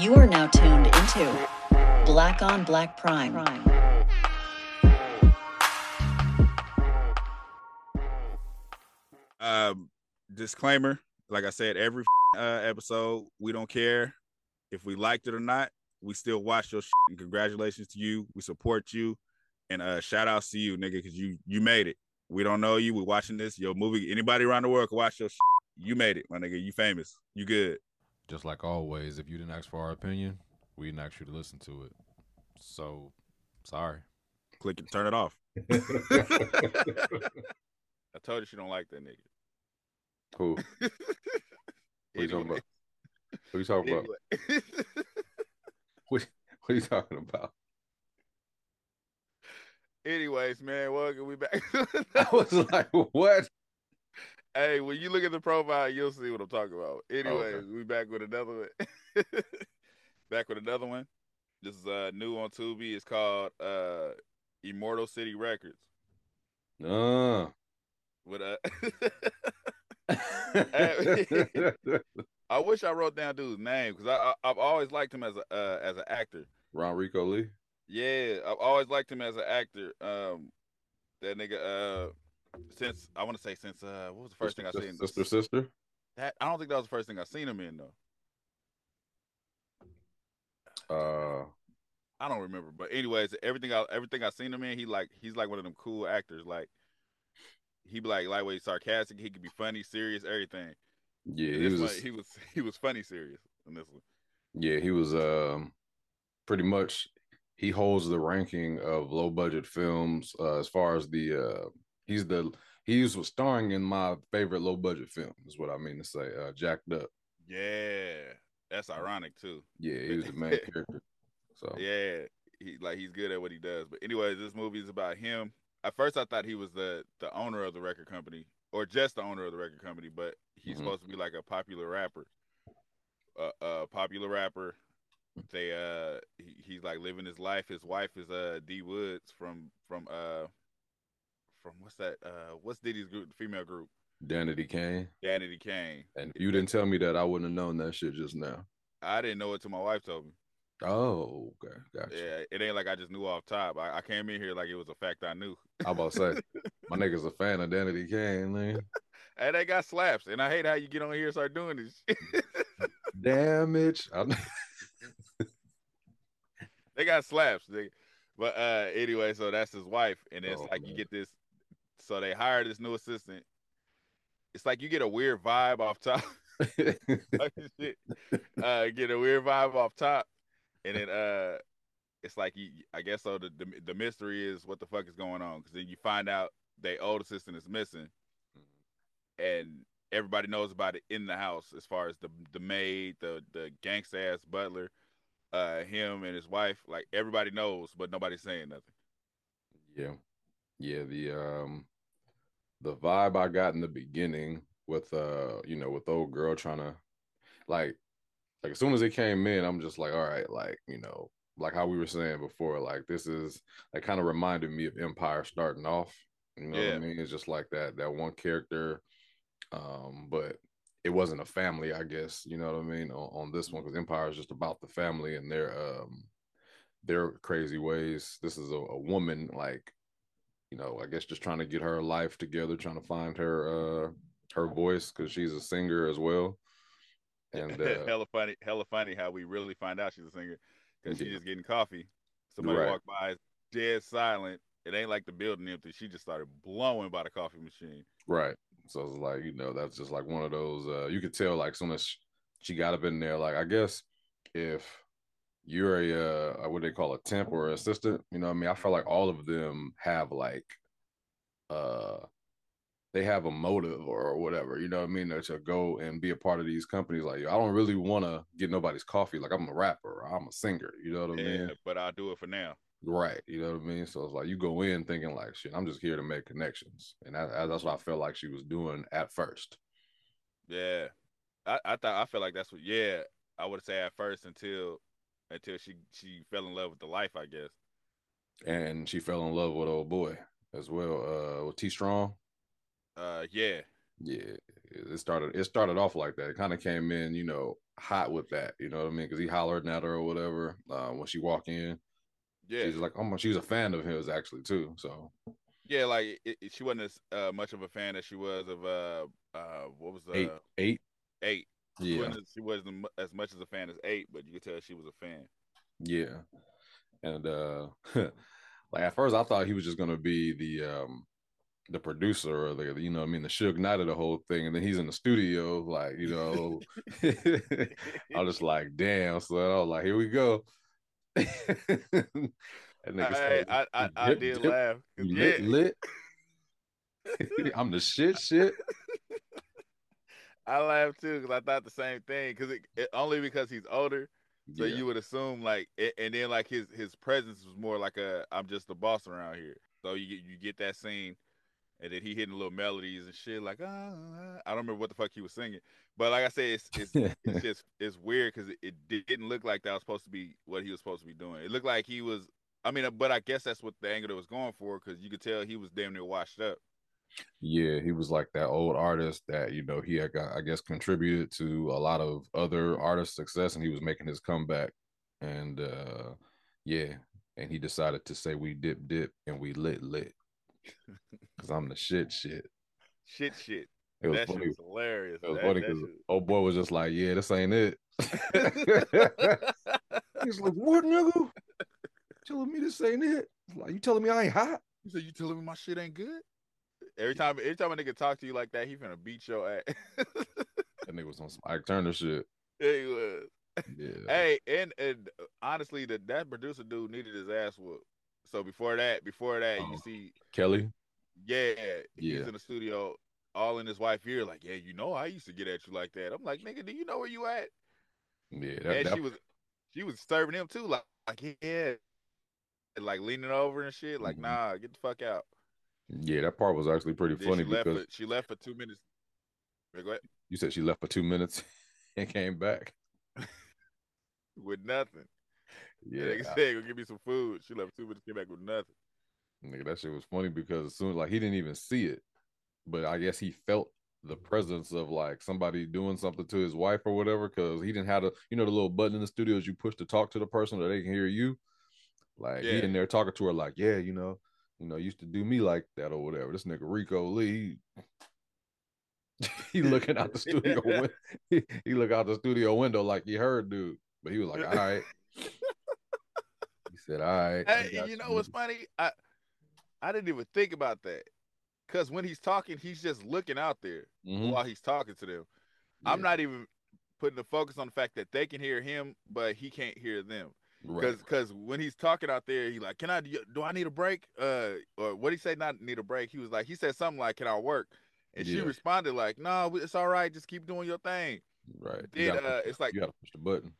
You are now tuned into Black on Black Prime. Um, disclaimer: like I said, every uh, episode, we don't care if we liked it or not. We still watch your shit, and congratulations to you. We support you, and uh, shout outs to you, nigga, because you you made it. We don't know you. We're watching this. Your movie. Anybody around the world can watch your. Shit. You made it, my nigga. You famous. You good. Just like always, if you didn't ask for our opinion, we didn't ask you to listen to it. So, sorry. Click it. Turn it off. I told you she don't like that nigga. Who? What you talking about? What you talking about? What, what are you talking about? Anyways, man, welcome. We back. I was like, what? Hey, when you look at the profile, you'll see what I'm talking about. Anyways, Okay. we back with another one. back with another one. This is uh new on Tubi. It's called uh Immortal City Records. Uh. With uh I wish I wrote down dude's name because I, I I've always liked him as a uh, as an actor. RonReaco Lee. Yeah, I've always liked him as an actor. Um, that nigga. Uh, since I want to say since uh, what was the first thing I seen? Sister, sister. That I don't think that was the first thing I seen him in though. Uh, I don't remember, but anyways, everything I everything I seen him in, he like he's like one of them cool actors. Like he be like lightweight, sarcastic. He could be funny, serious, everything. yeah, he was. one, he was he was funny, serious in this one. Yeah, he was. Um, pretty much, he holds the ranking of low budget films uh, as far as the. Uh, he's the. He was starring in my favorite low budget film. Is what I mean to say. Uh, Jacked Up. Yeah, that's ironic too. Yeah, he was the main character. So Yeah, he like he's good at what he does. But anyways, this movie is about him. At first, I thought he was the the owner of the record company, or just the owner of the record company. But he's Mhm. supposed to be like a popular rapper. A uh, uh, popular rapper. They uh, he, he's like living his life. His wife is uh D Woods from from uh from what's that uh what's Diddy's group, female group, Danity Kane. Danity Kane. And if you didn't tell me that, I wouldn't have known that shit just now. I didn't know it till my wife told me. Oh, okay, gotcha. Yeah, it ain't like I just knew off top. I, I came in here like it was a fact I knew. I about to say, my nigga's a fan of Danity Kane, man. Hey, they got slaps, and I hate how you get on here and start doing this. Damage. They got slaps, nigga. But uh, anyway, so that's his wife, and it's Oh, like you get this. So they hired this new assistant. It's like you get a weird vibe off top. Uh, get a weird vibe off top, and then uh, it's like you. I guess so. The, the the mystery is what the fuck is going on because then you find out their old assistant is missing, and everybody knows about it in the house as far as the the maid, the the gangsta ass butler, uh, him and his wife. Like everybody knows, but nobody's saying nothing. yeah, yeah. The um, the vibe I got in the beginning with uh, you know, with old girl trying to, like, like as soon as it came in, I'm just like, all right, like you know, like how we were saying before, like this is like kind of reminded me of Empire starting off. You know what I mean? It's just like that that one character, um, but it wasn't a family, I guess. You know what I mean? On, on this one, because Empire is just about the family and their um their crazy ways. This is a, a woman like, you know, I guess just trying to get her life together, trying to find her uh her voice because she's a singer as well. And uh, hella funny, hella funny how we really find out she's a singer because she's just getting coffee. Somebody Right. walked by, dead silent. It ain't like the building empty. She just started blowing by the coffee machine. Right. So it's like, you know, that's just like one of those uh you could tell like soon as she got up in there, like I guess if you're a uh what they call a temp or assistant, you know what I mean? I feel like all of them have like uh they have a motive or whatever, you know what I mean, to go and be a part of these companies. Like, I don't really want to get nobody's coffee. Like, I'm a rapper, or I'm a singer, you know what I Yeah, mean? but I'll do it for now. Right. You know what I mean? So it's like you go in thinking like shit, I'm just here to make connections. And that, that's what I felt like she was doing at first. Yeah, I, I thought I felt like that's what. Yeah, I would say at first until until she she fell in love with the life. I guess. And she fell in love with old boy as well. Uh with T Strong. Uh, yeah, Yeah. It started it started off like that. It kind of came in, you know, hot with that. You know what I mean? Because he hollered at her or whatever uh, when she walked in. Yeah, She's like, oh, my she's a fan of his actually too. So yeah, like it, it- she wasn't as uh, much of a fan as she was of uh uh what was the eight, eight, eight. She yeah, wasn't, as- she wasn't as much as a fan as eight, but you could tell she was a fan. yeah. And uh like at first, I thought he was just gonna be the um the producer or the you know I mean the Suge Knight of the whole thing, and then he's in the studio, like you know. I was just like, damn. So I was like, here we go. that nigga I, started, I, I, I dip, did dip, laugh. 'cause, you Yeah, lit, lit. I'm the shit, shit. I laughed too because I thought the same thing. Because it, it, only because he's older, so yeah. you would assume like, it, and then like his his presence was more like a I'm just the boss around here. So you get you get that scene, and then he hitting little melodies and shit like ah, ah. I don't remember what the fuck he was singing, but like I said, it's it's it's just it's weird because it, it didn't look like that was supposed to be what he was supposed to be doing. It looked like he was. I mean, but I guess that's what the angle that was going for because you could tell he was damn near washed up. Yeah, he was like that old artist that you know he had got, I guess, contributed to a lot of other artists' success, and he was making his comeback. And uh yeah, and he decided to say we dip dip and we lit lit because I'm the shit shit. Shit, shit. It was that funny. was hilarious. It was That- funny because shit- old boy was just like, "Yeah, this ain't it." He's like, "What, nigga? Telling me this ain't it? Like, you telling me I ain't hot?" You said you telling me my shit ain't good? Every time, every time a nigga talk to you like that, he finna beat your ass. That nigga was on some Ike Turner shit. yeah, he was. Yeah. Hey, and and uh, honestly, that that producer dude needed his ass whooped. So before that, before that, Oh. you see, Kelly. yeah, he's Yeah. in the studio, all in his wife ear, like, yeah, you know, I used to get at you like that. I'm like, nigga, do you know where you at? Yeah. That, and that- she was, she was serving him too, like, like yeah, and, like leaning over and shit, like, Mhm. nah, get the fuck out. Yeah, that part was actually pretty Then funny she left. because For, she left for two minutes. Wait, go ahead. you said she left for two minutes and came back. with nothing. Yeah, Yeah. nigga said, "Go give me some food." She left two minutes, came back with nothing. Nigga, that shit was funny because as soon as like he didn't even see it, but I guess he felt the presence of like somebody doing something to his wife or whatever because he didn't have the you know the little button in the studios you push to talk to the person so they can hear you. Like he Yeah. in there talking to her like, yeah, you know, you know, used to do me like that or whatever. This nigga Rico Lee, he, he looking out the studio window. He, he look out the studio window like he heard dude, but he was like, all right. he said, all right. Hey, got you know what's funny? I I didn't even think about that. Cause when he's talking, he's just looking out there Mhm. while he's talking to them. I'm not even putting the focus on the fact that they can hear him, but he can't hear them. Right. Cause, cause when he's talking out there, he like, "Can I? Do I need a break?" Uh, or what he say? Not need a break. He was like, he said something like, "Can I work?" And she responded like, "No, it's all right. Just keep doing your thing." Right. Then uh, push- it's like you gotta push the button.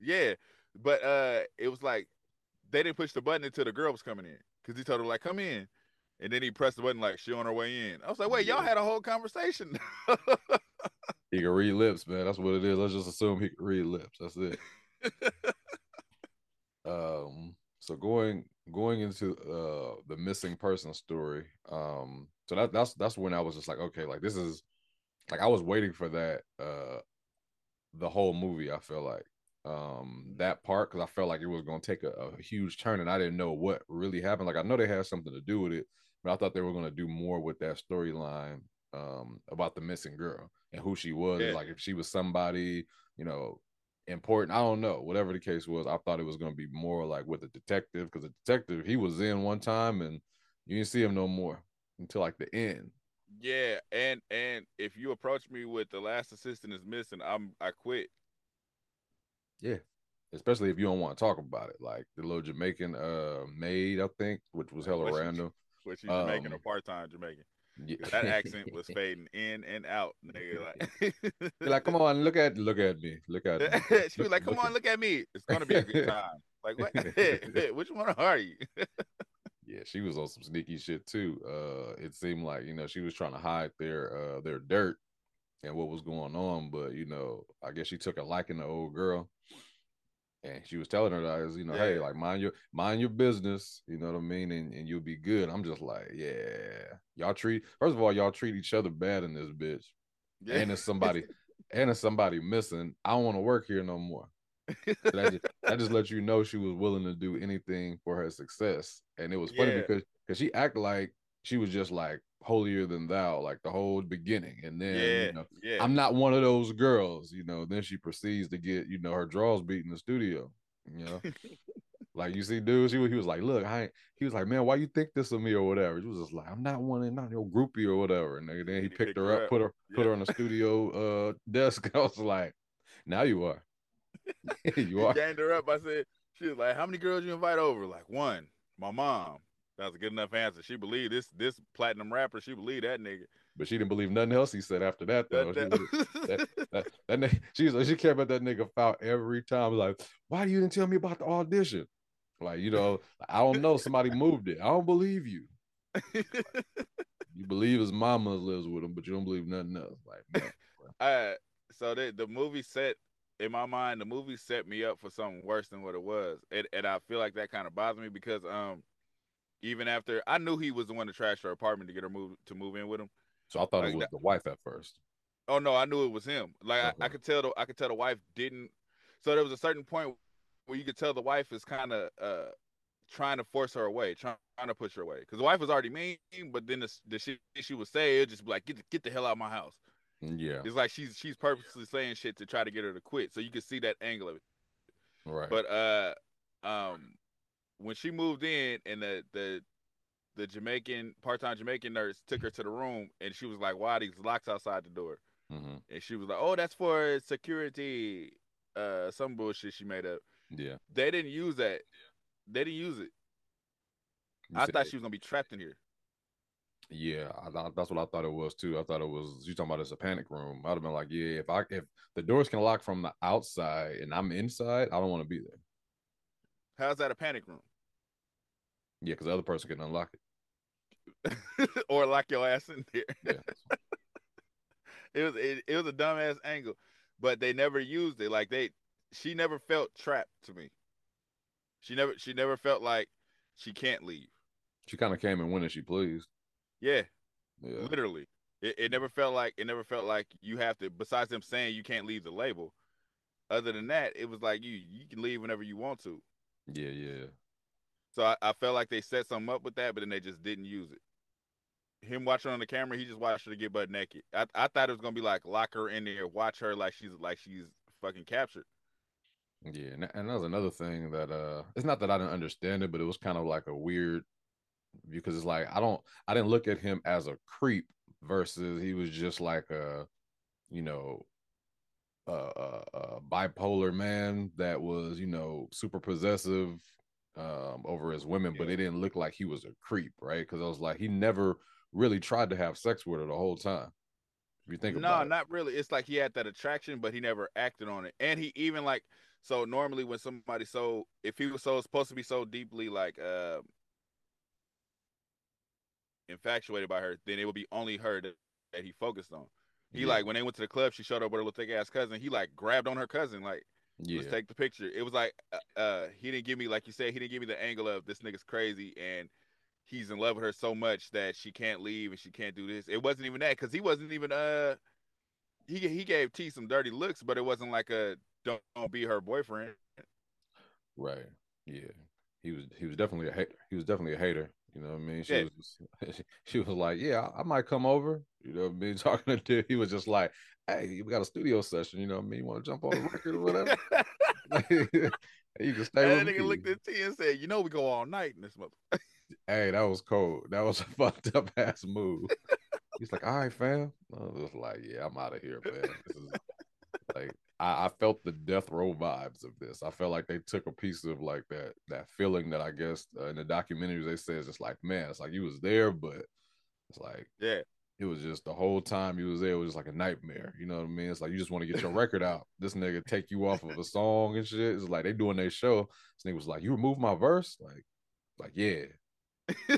Yeah, but uh, it was like they didn't push the button until the girl was coming in because he told her like, "Come in," and then he pressed the button like she on her way in. I was like, "Wait, y'all had a whole conversation." He can read lips, man. That's what it is. Let's just assume he can read lips. That's it. um. So going going into uh the missing person story. Um. So that that's that's when I was just like, okay, like this is like I was waiting for that. Uh, the whole movie. I feel like um that part because I felt like it was gonna take a, a huge turn, and I didn't know what really happened. Like I know they had something to do with it, but I thought they were gonna do more with that storyline um about the missing girl and who she was Yeah. like if she was somebody you know important. I don't know. Whatever the case was i thought it was going to be more like with the detective because the detective he was in one time and you didn't see him no more until like the end. Yeah, and and if you approach me with the last assistant is missing, I'm I quit. yeah especially if you don't want to talk about it. Like the little jamaican uh maid i think which was hella random. Which she's Jamaican Um, or part time Jamaican. Yeah. That accent was fading in and out, nigga. Like, like come on look at look at me look at me she was like, "Come on, look at me. It's gonna be a good time." Like, what? Which one are you? Yeah, she was on some sneaky shit too. Uh, it seemed like you know she was trying to hide their uh their dirt and what was going on, but you know I guess she took a liking to old girl, and she was telling her that you know hey like mind your mind your business, you know what I mean, and, and you'll be good. I'm just like yeah, y'all treat first of all y'all treat each other bad in this bitch, Yeah. and it's somebody and if somebody missing, I don't want to work here no more. That, just, that just lets you know she was willing to do anything for her success. And it was funny Yeah. because because she acted like she was just like holier than thou, like the whole beginning. And then yeah, you know, yeah. I'm not one of those girls, you know. Then she proceeds to get, you know, her draws beat in the studio. You know, like you see, dude, she he was like, "Look, I," he was like, "Man, why you think this of me or whatever?" She was just like, "I'm not one, not your groupie or whatever." And then then he picked her up, put her, put her on the studio uh desk. I was like, "Now you are, you are." Gained her up. I said, she was like, "How many girls you invite over?" Like one, my mom. That was a good enough answer. She believed this this platinum rapper. She believed that nigga. But she didn't believe nothing else he said after that though. That- She was- that- that, that nigga, she's like, she cared about that nigga foul every time. Like, why you didn't tell me about the audition? Like, you know, I don't know. Somebody moved it. I don't believe you. You believe his mama lives with him, but you don't believe nothing else. Like, man, uh, so the the movie set in my mind, the movie set me up for something worse than what it was, and and I feel like that kind of bothers me because um, even after I knew he was the one to trash her apartment to get her move to move in with him. so I thought Like it was that- the wife at first. Oh no, I knew it was him. Like I, I could tell the I could tell the wife didn't. So there was a certain point where you could tell the wife is kind of uh trying to force her away, trying, trying to push her away, because the wife was already mean, but then the, the shit she would say it just be like get the, get the hell out of my house. Yeah, It's like she's she's purposely saying shit to try to get her to quit. So you can see that angle of it. right. But uh, um, when she moved in and the the the Jamaican part time Jamaican nurse took her to the room and she was like, "Why are these locks outside the door?" hmm And she was like, "Oh, that's for security." Uh, some bullshit she made up. Yeah, They didn't use that. They didn't use it. You I thought she was gonna be trapped in here. Yeah, I thought that's what I thought it was too. I thought it was you talking about it's a panic room. I'd have been like, yeah, if I if the doors can lock from the outside and I'm inside, I don't want to be there. How's that a panic room? Yeah, because the other person can unlock it. or lock your ass in there. Yeah. it was it, it was a dumbass angle, but they never used it. Like they, she never felt trapped to me. She never she never felt like she can't leave. She kind of came and went as she pleased. Yeah, Yeah. literally. It, it never felt like it never felt like you have to. Besides them saying you can't leave the label, other than that, it was like you you can leave whenever you want to. Yeah, yeah. So I, I felt like they set something up with that, but then they just didn't use it. Him watching on the camera, he just watched her get butt naked. I, I thought it was gonna be like lock her in there, watch her like she's like she's fucking captured. Yeah, and, and that was another thing that uh it's not that I didn't understand it, but it was kind of like a weird because it's like I don't I didn't look at him as a creep versus he was just like a you know a, a, a bipolar man that was you know super possessive um over his women, but it didn't look like he was a creep, right? Because I was like he never really tried to have sex with her the whole time. If you think no, about it. No, not really. It's like he had that attraction, but he never acted on it. And he even like so normally when somebody so if he was so supposed to be so deeply like uh infatuated by her, then it would be only her that, that he focused on. He Yeah. like when they went to the club, she showed up with her little thick ass cousin. He like grabbed on her cousin, like yeah. let's take the picture. It was like uh, uh he didn't give me like you said, he didn't give me the angle of this nigga's crazy and he's in love with her so much that she can't leave and she can't do this. It wasn't even that because he wasn't even uh he he gave T some dirty looks, but it wasn't like a don't, don't be her boyfriend. Right. Yeah. He was he was definitely a hater. He was definitely a hater. You know what I mean? She Yeah. was she was like, Yeah, I might come over. You know what I mean? Talking to dude, he was just like, Hey, we got a studio session, you know what I mean? You want to jump on the record or whatever? you can stay that nigga me. looked at T and said, "You know we go all night in this mother." Hey, that was cold. That was a fucked up ass move. He's like, all right, fam. I was like, yeah, I'm out of here, man. This is like I, I felt the death row vibes of this. I felt like they took a piece of like that that feeling that I guess uh, in the documentaries they said it's just like, man, it's like you was there, but it's like Yeah, it was just the whole time you was there it was just like a nightmare. You know what I mean? It's like you just want to get your record out. This nigga take you off of a song and shit. It's like they doing their show. This nigga was like, you remove my verse? Like, like yeah,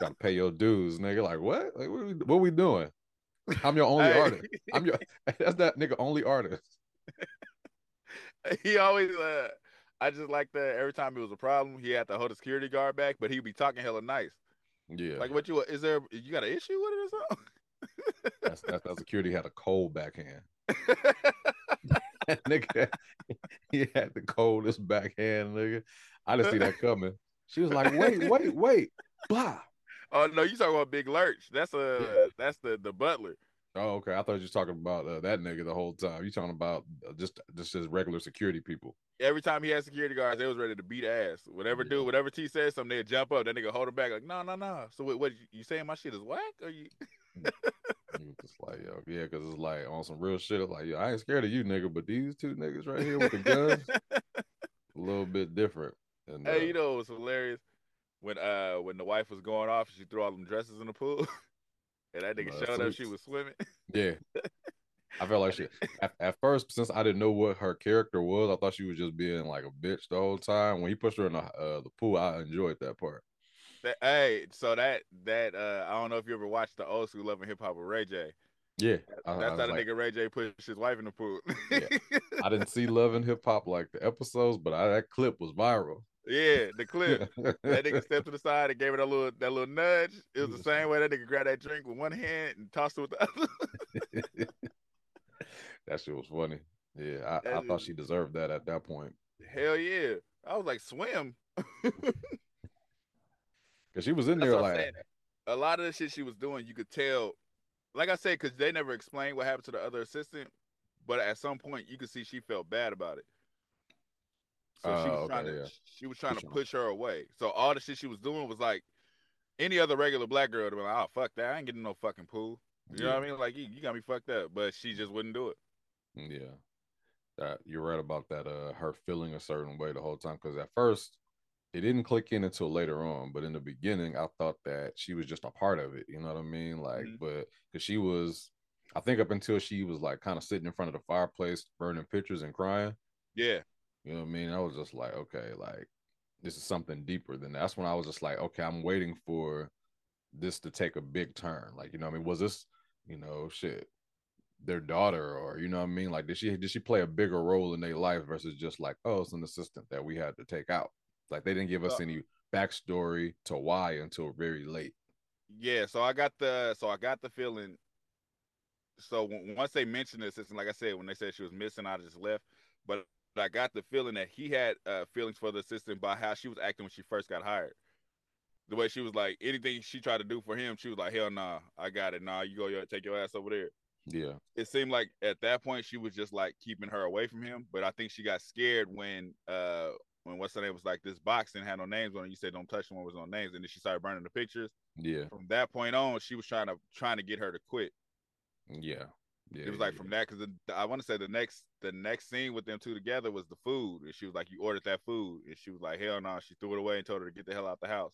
gotta pay your dues, nigga. Like what? Like what we, what we doing? I'm your only Hey. artist. I'm your that's that nigga only artist. he always uh I just like that every time it was a problem, he had to hold the security guard back, but he'd be talking hella nice. Yeah, Like what you is there you got an issue with it or something? that's, that, that security had a cold backhand. Nigga, he had the coldest backhand, nigga. I didn't see that coming. She was like, "Wait, wait, wait!" Blah. oh no, you talking about Big Lurch? That's a Yeah. that's the the butler. Oh, okay. I thought you were talking about uh, that nigga the whole time. You talking about uh, just just as regular security people. Every time he had security guards, they was ready to beat ass. Whatever Yeah. dude, whatever T says something, they'd jump up. That nigga hold him back like, no, no, no. So what? what you, saying my shit is whack? Or you? Was just like, yo, yeah, because it's like on some real shit. Like, yo, I ain't scared of you, nigga, but these two niggas right here with the guns, a little bit different. And Hey, uh, you know it was hilarious when uh when the wife was going off, she threw all them dresses in the pool, and that nigga Uh, showed up. She was swimming. yeah, I felt like she at, at first since I didn't know what her character was, I thought she was just being like a bitch the whole time. When he pushed her in the uh, the pool, I enjoyed that part. That, hey, so that that uh I don't know if you ever watched the old school Love and Hip Hop with Ray J. Yeah, I, I That's was how the like, nigga Ray J pushed his wife in the pool. Yeah. I didn't see Love and Hip Hop like the episodes, but I, that clip was viral. Yeah, the clip. that nigga stepped to the side and gave her that little that little nudge. It was the same way that nigga grabbed that drink with one hand and tossed it with the other. that shit was funny. Yeah, I, I thought she deserved that at that point Hell yeah. I was like, swim. because she was in That's there like, saying. A lot of the shit she was doing, you could tell. Like I said, because they never explained what happened to the other assistant, but at some point you could see she felt bad about it. So she Oh, was trying to yeah. she was trying Push to her. push her away. So all the shit she was doing was like any other regular black girl to be like, oh fuck that, I ain't getting no fucking pool. You know what I mean? Like you, you got me fucked up, but she just wouldn't do it. Yeah, that you're right about that. Uh, her feeling a certain way the whole time because at first it didn't click in until later on, but in the beginning I thought that she was just a part of it. You know what I mean? Like, Mhm. but because she was, I think up until she was like kind of sitting in front of the fireplace, burning pictures and crying. Yeah. You know what I mean? I was just like, okay, like this is something deeper than that. that's when I was just like, okay, I'm waiting for this to take a big turn. Like, you know what I mean? Was this, you know, shit, their daughter or you know what I mean? Like, did she did she play a bigger role in their life versus just like, oh, it's an assistant that we had to take out? Like they didn't give us Uh, any backstory to why until very late. Yeah, so I got the so I got the feeling. So once they mentioned the assistant, like I said, when they said she was missing, I just left. But I got the feeling that he had uh, feelings for the assistant by how she was acting when she first got hired. The way she was like anything she tried to do for him, she was like, "Hell nah, I got it. Nah, you go your, take your ass over there." Yeah. It seemed like at that point she was just like keeping her away from him. But I think she got scared when uh when what's her name was like this box didn't have no names on it. You said don't touch the one was no names, and then she started burning the pictures Yeah. from that point on, she was trying to trying to get her to quit. Yeah. Yeah. it was like yeah, from that because I want to say the next the next scene with them two together was the food, and she was like, "You ordered that food," and she was like, "Hell no!" She threw it away and told her to get the hell out the house.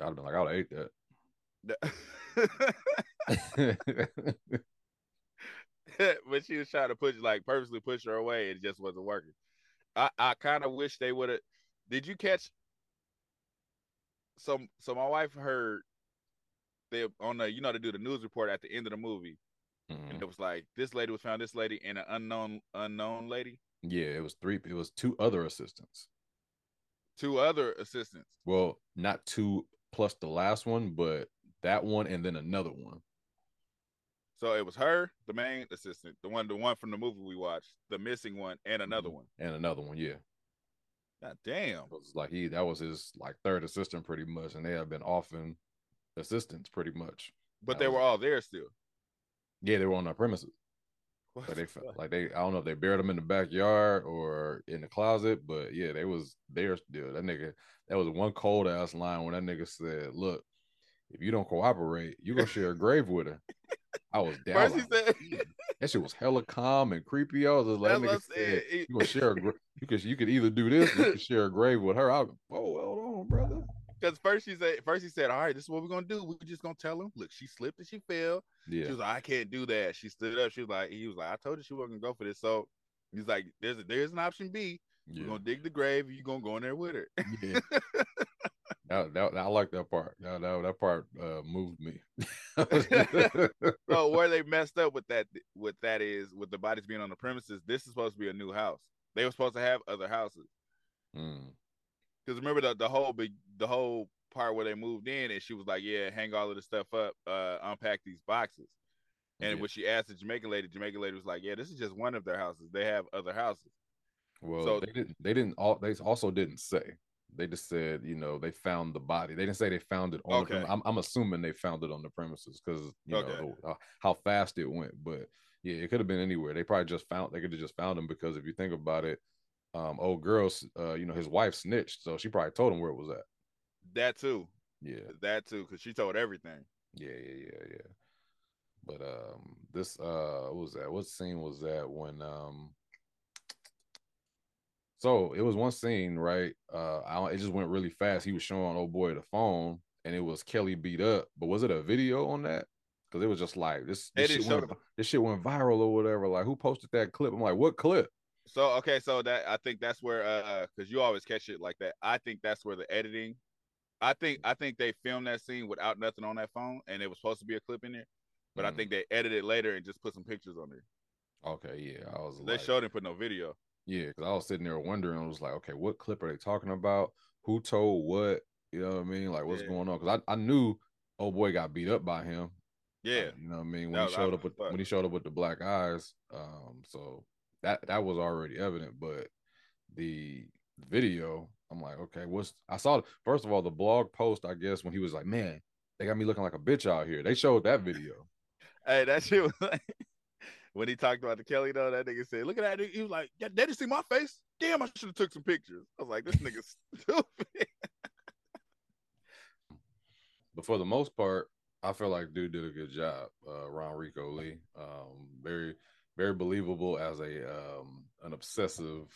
I'd have been like, I would have ate that. but she was trying to push like purposely push her away, and it just wasn't working. I I kind of wish they would have. Did you catch? So so my wife heard they on the you know they do the news report at the end of the movie. Mhm. and it was like this lady was found, this lady and an unknown unknown lady, Yeah, it was three. It was two other assistants. two other assistants. Well, not two plus the last one, but that one and then another one. So it was her, the main assistant, the one, the one from the movie we watched, the missing one, and another Mhm. one. And another one, yeah. God damn. It was like he that was his like third assistant pretty much, and they have been often assistants pretty much. But That they was- were all there still. Yeah, they were on our premises. What Like they the fe- fuck? like they I don't know if they buried them in the backyard or in the closet, but yeah, they was there still. That nigga, that was one cold ass line when that nigga said, "Look, if you don't cooperate, you gonna share a grave with her." I was down. Like, said, that shit was hella calm and creepy. I was just like, that nigga said, you gonna share a gra- you could you could either do this, or you could share a grave with her. I was, oh, hold on, brother. Because first he said, first he said, all right, this is what we're gonna do. We're just gonna tell him, look, she slipped and she fell. Yeah, She was like, I can't do that. She stood up. She was like, he was like, I told you she wasn't gonna go for this. So he's like, there's a, there's an option B. yeah, We're gonna dig the grave. You're gonna go in there with her. yeah. That, that, I like that part. That, that, that part uh, moved me. so where they messed up with that with that is with the bodies being on the premises this is supposed to be a new house they were supposed to have other houses Mm, because remember the, the whole big the whole part where they moved in and she was like yeah hang all of this stuff up uh unpack these boxes And Yeah. when she asked the Jamaican lady, Jamaican lady was like, "Yeah, this is just one of their houses. They have other houses." Well, So- they didn't. They didn't. All they also didn't say. They just said, you know, they found the body. They didn't say they found it on. Okay. I'm, I'm assuming they found it on the premises because you know the- uh, how fast it went. But yeah, it could have been anywhere. They probably just found. They could have just found them because if you think about it, um, old girls, uh, you know, his wife snitched, so she probably told him where it was at. That too. Yeah, That too, because she told everything. yeah, yeah, yeah, yeah. But um, this uh, what was that? What scene was that when um? So it was one scene, right? Uh, I it just went really fast. He was showing old boy the phone, and it was Kelly beat up. But was it a video on that? Because it was just like this. This shit, went, this shit went viral or whatever. Like who posted that clip? I'm like, what clip? So okay, so that I think that's where uh because you always catch it like that. I think that's where the editing. I think I think they filmed that scene without nothing on that phone, and it was supposed to be a clip in there, but I Mm. think they edited it later and just put some pictures on there. Okay, yeah, I was. They like, showed and put no video. Yeah, because I was sitting there wondering, I was like, okay, what clip are they talking about? Who told what? You know what I mean? Like, what's Yeah. going on? Because I, I knew old boy got beat up by him. Yeah, Uh, you know what I mean? When was he showed up with when he showed up with the black eyes, um, so that that was already evident. But the video, I'm like, okay, what's I saw first of all the blog post, I guess, when he was like, man, they got me looking like a bitch out here. They showed that video. hey, that shit was like when he talked about the Kelly though. That nigga said, "Look at that." nigga." He was like, "Yeah, they didn't see my face. Damn, I should have took some pictures." I was like, "This nigga's stupid." but for the most part, I feel like dude did a good job. Uh, RonReaco Lee, um, very very believable as a um, an obsessive,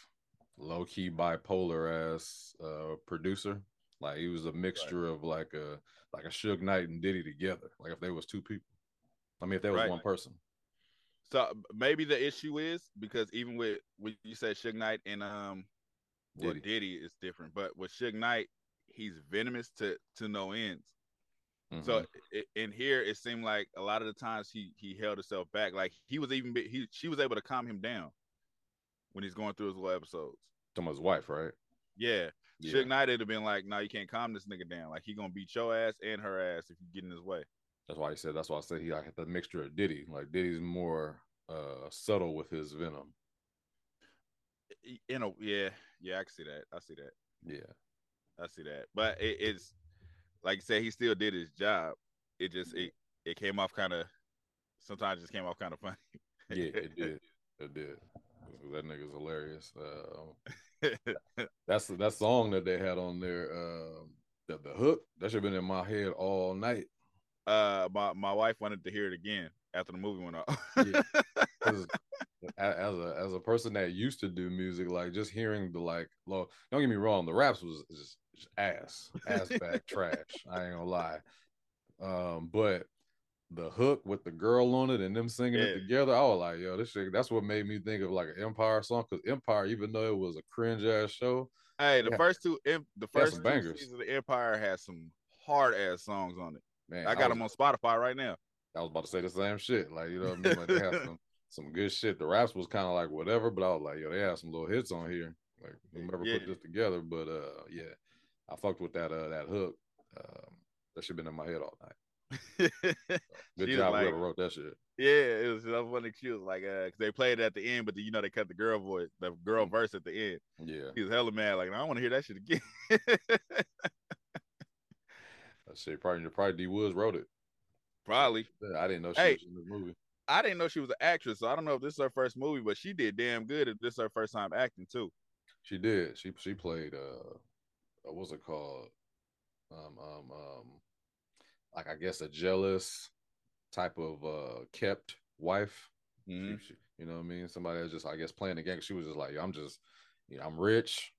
low key bipolar ass uh, producer. Like he was a mixture of like a like a Suge Knight and Diddy together. Like if they was two people. I mean, if they was Right. one person. So maybe the issue is because even with when you said Suge Knight and um well, Diddy. Diddy is different, but with Suge Knight, he's venomous to to no ends. So Mhm. i in here, it seemed like a lot of the times he he held himself back. Like he was even he she was able to calm him down when he's going through his little episodes. about his wife, right? Yeah, Yeah. Suge Knight would have been like, "No, you can't calm this nigga down. Like he gonna beat your ass and her ass if you get in his way." That's why he said. That's why I said he like the mixture of Diddy. Like Diddy's more uh subtle with his venom. You know, yeah, yeah, I can see that. I see that. Yeah. I see that. But it, it's like I said, he still did his job. It just it it came off kind of sometimes it just came off kind of funny. Yeah, it did. It did. That nigga's hilarious. Uh, that's that song that they had on there. Um, the, the hook that should have been in my head all night. uh, my my wife wanted to hear it again after the movie went off. Yeah. as a as a person that used to do music, like just hearing the like, low, don't get me wrong, the raps was just ass, ass back trash. I ain't gonna lie. Um, but the hook with the girl on it and them singing Yeah. it together, I was like, yo, this shit. That's what made me think of like an Empire song because Empire, even though it was a cringe ass show, hey, the Yeah. first two the first two bangers. seasons of the Empire has some hard ass songs on it. man, I got was- them on Spotify right now. I was about to say the same shit. Like, you know what I mean? Like they had some some good shit. The raps was kind of like whatever, but I was like, yo, they had some little hits on here. Like whoever Yeah. put this together. But uh yeah, I fucked with that uh that hook. Um that should been in my head all night. Good job, like- whoever wrote that shit. Yeah, it was so. She was like, uh, 'cause they played it at the end, but then, you know they cut the girl voice, the girl verse at the end. Yeah. He was hella mad, like, I don't want to hear that shit again. I say probably probably D Woods wrote it. Probably. I didn't know she Hey. was in this movie. I didn't know she was an actress, so I don't know if this is her first movie, but she did damn good if this is her first time acting too. She did. She she played uh, what's it called? Um um um like I guess a jealous type of uh kept wife. Mhm. She- she- you know what I mean? Somebody that's just I guess playing the game. She was just like, I'm just you know, I'm rich.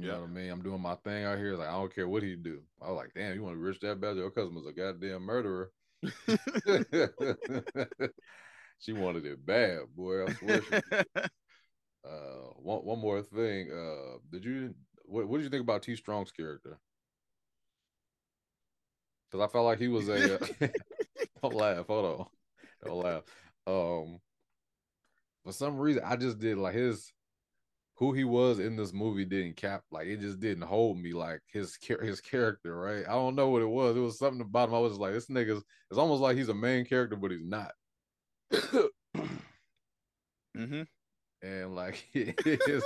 You Yeah. know what I mean? I'm doing my thing out here. Like, I don't care what he do. I was like, damn, you want to be rich that bad? Your cousin's a goddamn murderer. she wanted it bad, boy. I swear. Uh, one one more thing. Uh, did you what what did you think about T Strong's character? Because I felt like he was a. Uh, don't laugh. Hold on. Don't laugh. Um, for some reason, I just did like his who he was in this movie didn't cap like it just didn't hold me like his his character. Right? I don't know what it was. It was something about him. I was just like, this nigga's. It's almost like he's a main character, but he's not. Mm-hmm. and like his,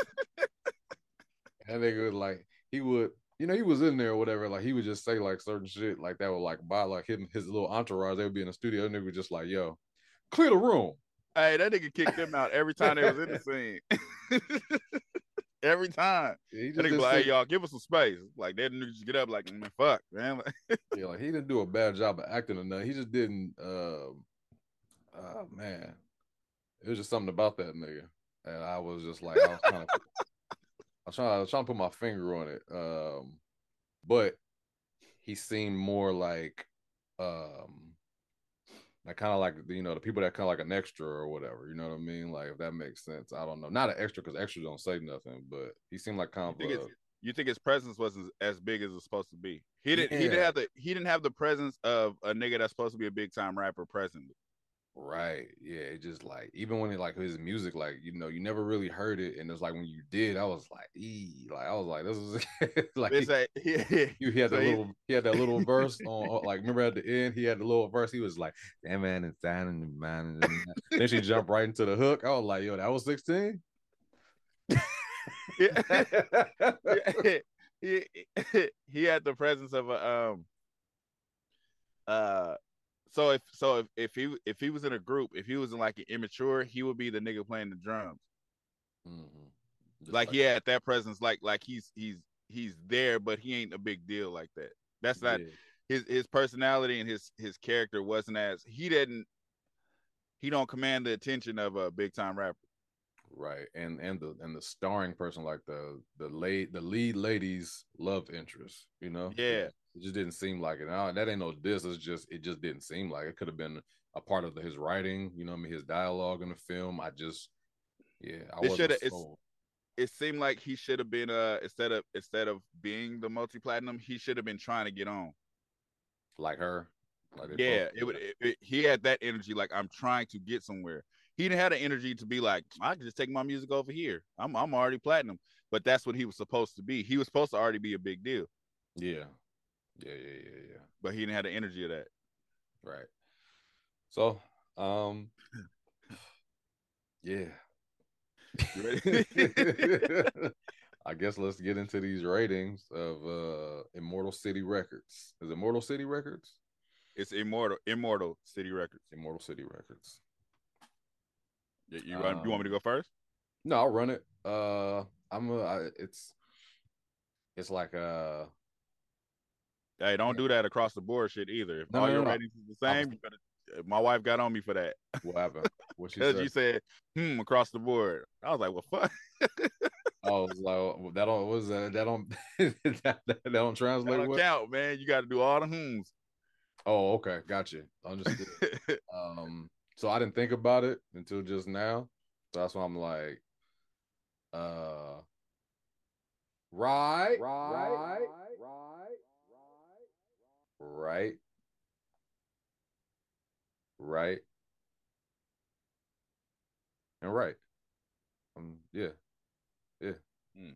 that nigga was like he would you know he was in there or whatever like he would just say like certain shit like that would like by like him his little entourage they would be in the studio and they would just like yo clear the room Hey, that nigga kicked them out every time they was in the scene. every time. Yeah, he just be like, hey, y'all, give us some space. Like, that nigga just get up like, man, fuck, man. Yeah, like he didn't do a bad job of acting or nothing. He just didn't. Um, oh man, it was just something about that nigga, and I was just like, I was trying to, I was trying, I was trying to put my finger on it. Um, but he seemed more like, um, like kind of like you know the people that kind of like an extra or whatever. You know what I mean? Like if that makes sense. I don't know. Not an extra because extras don't say nothing, but he seemed like kind you, of. think you think his presence wasn't as big as it's supposed to be? He didn't. He didn't have the. He didn't have the presence of a nigga that's supposed to be a big time rapper present. Right. Yeah. It just like even when it like his music, like you know, you never really heard it, and it's like when you did, I was like, ee, like I was like, this is like It's a, he, you he had so that he- little he had that little verse on like remember at the end he had the little verse he was like that man is down in the man and then she jumped right into the hook I was like yo that was 16 he, he, he had the presence of a um uh so if so if, if he if he was in a group if he was in like an immature he would be the nigga playing the drums Mhm. Just like he had that presence like like he's he's he's there but he ain't a big deal like that that's not yeah. his his personality and his his character wasn't as he didn't he don't command the attention of a big time rapper right and and the and the starring person like the the late the lead ladies love interest you know Yeah. It just didn't seem like it. Now, that ain't no diss it's just it just didn't seem like it. Could have been a part of the, his writing you know what i mean his dialogue in the film. I just yeah i It wasn't sold. it seemed like he should have been uh instead of instead of being the multi platinum he should have been trying to get on. Like her? Like yeah both- it would it, it- he had that energy like i'm trying to get somewhere. He didn't have the energy to be like i can just take my music over here. I'm i'm already platinum. But that's what he was supposed to be. He was supposed to already be a big deal. Yeah yeah yeah yeah yeah but he didn't have the energy of that Right. So, um, yeah. I guess let's get into these ratings of uh Immortal City Records. Is it Immortal City Records? it's immortal immortal city records Immortal City Records. you, you, want- you want me to go first No, I'll run it. Uh, I'm a. I, it's, it's like uh, hey don't do that across the board shit either if No, all no, your no, no. ratings is the same you better my wife got on me for that what happened? What she because said? you said hmm across the board i was like well fuck Oh, it was like well, that don't was that that don't that, that don't That translate don't well. count, man. You got to do all the hums. Oh, okay, gotcha. Understood. um so i didn't think about it until just now so that's why i'm like uh right right right right and right um yeah yeah Hmm.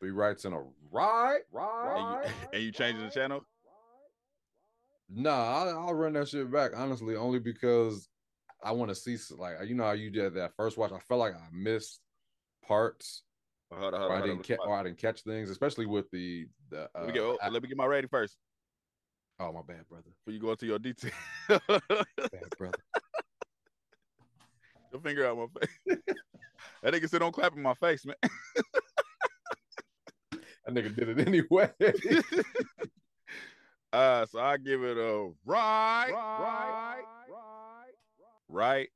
three rights and a right and, right you, and you changing the channel? Nah, I'll, I'll run that shit back honestly, only because I want to see like you know how you did that first watch. I felt like I missed parts, hold on, hold or. I didn't on. catch, or I didn't catch things, especially with the the. Uh, Let me get oh, a- let me get my rating first oh my bad, brother. before you go into your detail. Bad brother. Your finger out my face. that nigga said don't clap in my face, man. That nigga did it anyway. uh, so I give it a right, right, right, right.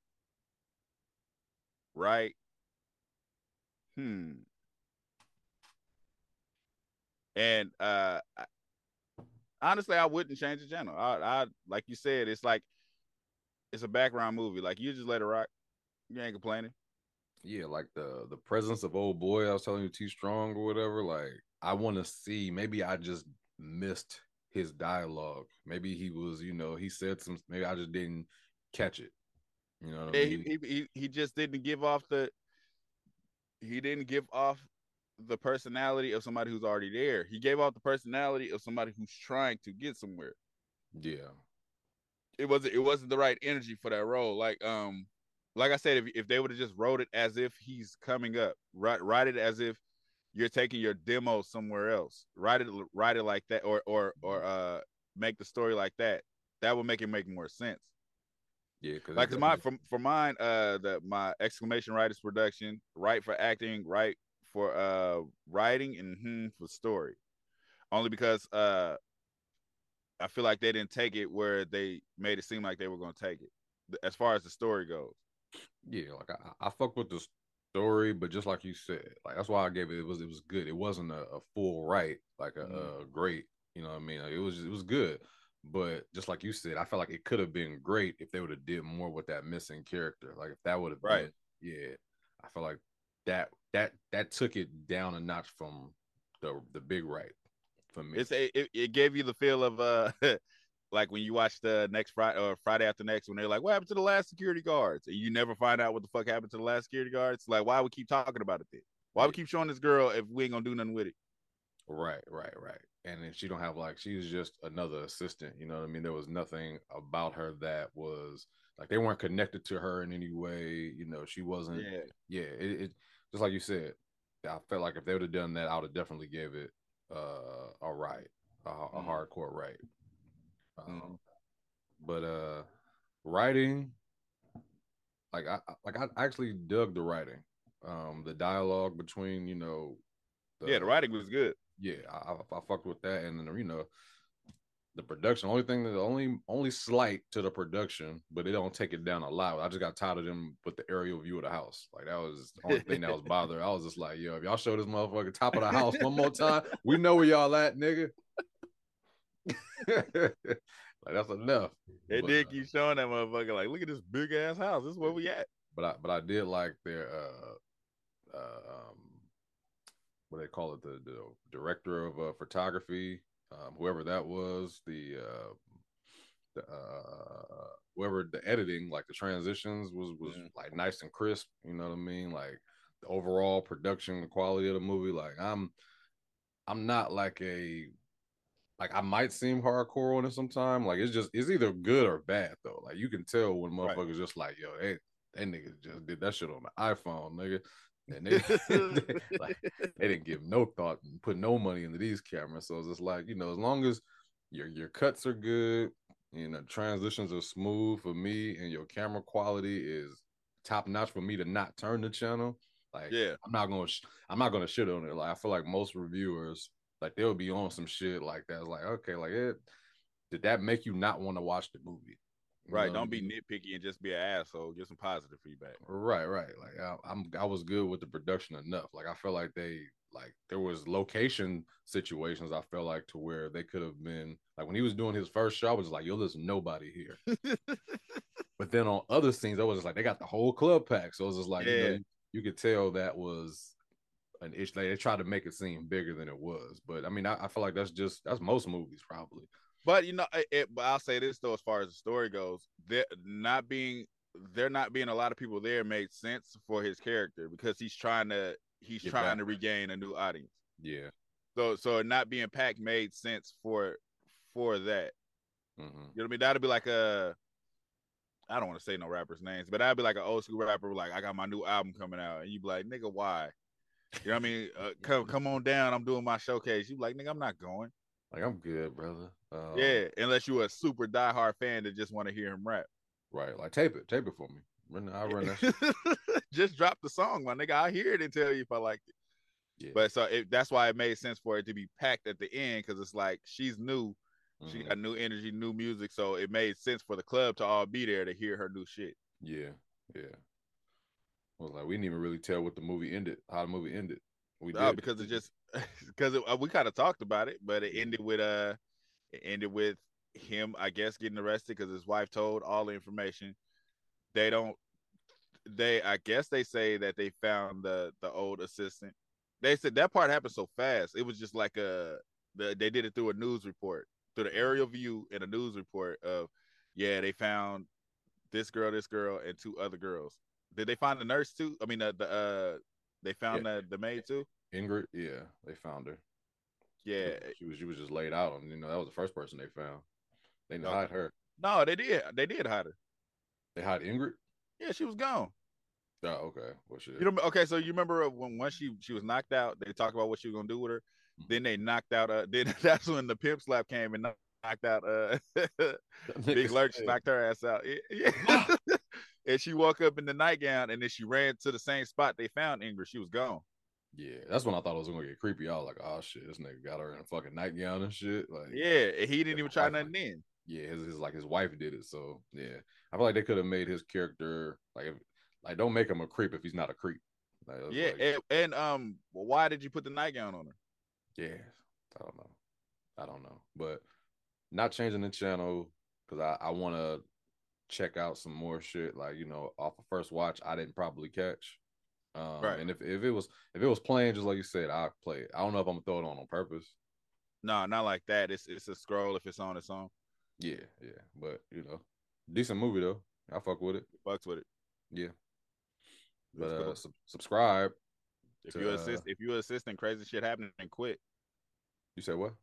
Right. Hmm. And uh, honestly, I wouldn't change the channel. I, I like you said, it's like it's a background movie. Like you just let it rock. You ain't complaining. yeah, like the the presence of old boy. I was telling you, T Strong or whatever. Like I want to see. Maybe I just missed his dialogue. Maybe he was, you know, he said some. Maybe I just didn't catch it. You know what I mean? he he he just didn't give off the he didn't give off the personality of somebody who's already there. He gave off the personality of somebody who's trying to get somewhere. Yeah. it wasn't it wasn't the right energy for that role. Like um, like I said, if if they would have just wrote it as if he's coming up, write write it as if you're taking your demo somewhere else. Write it write it like that, or or or uh make the story like that. That would make it make more sense. Yeah, because Like 'cause my for, for mine, uh the my exclamation writers production, right for acting, right for uh writing, and hmm for story. Only because uh I feel like they didn't take it where they made it seem like they were gonna take it. As far as the story goes. yeah, like I, I fuck with the story, but just like you said, like that's why I gave it. It was it was good. It wasn't a, a full right, like a, Mhm. a great. You know what I mean? Like, it was it was good, but just like you said, I felt like it could have been great if they would have did more with that missing character. Like if that would have Right. been, yeah, I feel like that that that took it down a notch from the the big right for me. It's a it, it gave you the feel of uh like when you watch the next Friday or Friday after next when they're like, What happened to the last security guards? And you never find out what the fuck happened to the last security guards. Like, why we keep talking about it then? Why we keep showing this girl if we ain't gonna do nothing with it? Right, right, right. And then she don't have like she was just another assistant. You know what I mean? There was nothing about her that was like they weren't connected to her in any way. You know, she wasn't. Yeah. Yeah, it, it just like you said. I felt like if they would have done that, I would have definitely gave it uh a right, a, a Mhm. hardcore right. Um, Mhm. But uh, writing, like I like I actually dug the writing, um, the dialogue between you know, yeah, the writing was good. yeah, I, I, I fucked with that, and then you know, the production. Only thing that the only only slight to the production, but it don't take it down a lot. I just got tired of them with the aerial view of the house. Like that was the only thing that was bothering. I was just like, yo, if y'all show this motherfucker top of the house one more time, we know where y'all at, nigga. like that's enough. They But, did keep showing that motherfucker like, look at this big ass house. This is where we at. but I but I did like their uh uh um what they call it the the director of uh, photography um whoever that was the uh the uh whoever the editing like the transitions was was Mhm. like nice and crisp you know what I mean like the overall production the quality of the movie like I'm I'm not like a like I might seem hardcore on it sometime. Like it's just it's either good or bad though. Like you can tell when Right. motherfuckers just like, yo, they that nigga just did that shit on the iPhone, nigga. And they, like, they didn't give no thought and put no money into these cameras. So it's just like, you know, as long as your your cuts are good, you know, transitions are smooth for me, and your camera quality is top notch for me to not turn the channel. Like, Yeah. I'm not gonna sh- I'm not gonna shit on it. Like I feel like most reviewers like they'll be on some shit like that. It's like, okay, like it did that make you not want to watch the movie? You Right. know Don't be nitpicky and just be an asshole. Get some positive feedback. Right, right. Like I, I'm I was good with the production enough. Like I felt like they like there was location situations I felt like to where they could have been like when he was doing his first show, I was like, yo, there's nobody here. But then on other scenes, I was just like, they got the whole club pack. So it was just like, you, know, you, you could tell that was an issue. Like they tried to make it seem bigger than it was. But I mean, I, I feel like that's just that's most movies probably. But you know, it, it- but I'll say this though, as far as the story goes, there not being there not being a lot of people there made sense for his character because he's trying to he's Get trying back. to regain a new audience. Yeah. So so not being packed made sense for for that. hmm You know what I mean? That'd be like a I don't want to say no rappers' names, but that'd be like an old school rapper like I got my new album coming out, and you be like, nigga, why? You know what I mean? Uh, come come on down, I'm doing my showcase. You be like, nigga, I'm not going. Like I'm good, brother. Um, yeah, unless you a super diehard fan that just want to hear him rap. Right. Like tape it, tape it for me. Run, I run that. Just drop the song, my nigga. I'll hear it and tell you if I like it. Yeah. But so it, that's why it made sense for it to be packed at the end because it's like she's new, she Mhm. got new energy, new music, so it made sense for the club to all be there to hear her new shit. Yeah, yeah. I was like, we didn't even really tell what the movie ended, how the movie ended. We No, did because it just because uh, we kind of talked about it, but it ended with uh, it ended with him, I guess, getting arrested because his wife told all the information. They don't. They, I guess, they say that they found the the old assistant. They said that part happened so fast. It was just like a the, they did it through a news report, through the aerial view and a news report of, yeah, they found this girl, this girl, and two other girls. Did they find the nurse too? I mean, the, the uh, they found that the maid too. Ingrid. Yeah, they found her. Yeah, she was she was just laid out, and you know that was the first person they found. They didn't hide her. No, they did. They did hide her. They hide Ingrid. Yeah, she was gone. Oh, okay. Well, shit. You know, okay, so you remember when once she she was knocked out, they talked about what she was gonna do with her. Mhm. Then they knocked out. Uh, then that's when the pimp slap came and knocked out. Uh, Big Lurch knocked her ass out. Yeah, yeah. And she woke up in the nightgown, and then she ran to the same spot they found Ingrid. She was gone. Yeah, that's when I thought it was gonna get creepy. I was like, oh shit, this nigga got her in a fucking nightgown and shit. Like, Yeah, and he didn't even try wife nothing in. yeah, his, his like his wife did it. So yeah, I feel like they could have made his character like, if, like don't make him a creep if he's not a creep. Like, Yeah, like, and, and um, why did you put the nightgown on her? yeah, I don't know, I don't know, but not changing the channel because I I want to check out some more shit. Like you know, off of first watch, I didn't probably catch. Um, Right. And if, if it was if it was playing just like you said, I'd play it. I don't know if I'm gonna throw it on on purpose. No, not like that. It's it's a scroll. If it's on, it's on. Yeah, yeah, but you know, decent movie though. I fuck with it. Fucks with it. Yeah, but uh, sub- subscribe. if to, you uh, assist, if you assist and crazy shit happening, then quit. You say what?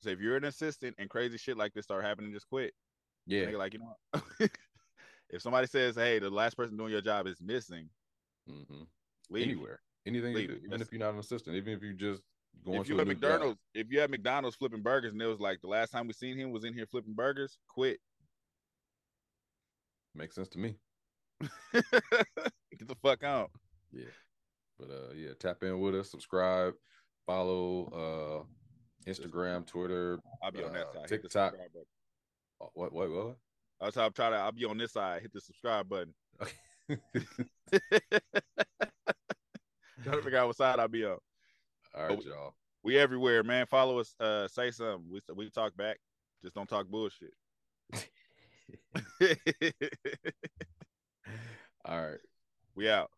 So if you're an assistant and crazy shit like this start happening, just quit. Yeah, Nigga, like you know, if somebody says, "Hey, the last person doing your job is missing," hmm leave. anywhere, anything, Leave. even if you're not an assistant, even if you just going If to you at. McDonald's, if you at McDonald's flipping burgers, and it was like the last time we seen him was in here flipping burgers, quit. makes sense to me. Get the fuck out. Yeah, but uh, yeah, tap in with us, subscribe, follow, uh, Instagram, Twitter, I'll be on that Uh, side. TikTok. Subscribe button. uh, what, what, what? That's how I'm trying to. I'll be on this side. Hit the subscribe button. trying to figure out what side I'll be on. All right, y'all. We everywhere, man. Follow us. Uh, say something. We we talk back. Just don't talk bullshit. All right. we out.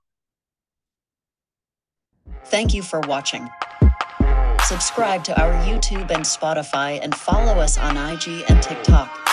Thank you for watching. Subscribe to our YouTube and Spotify and follow us on IG and TikTok.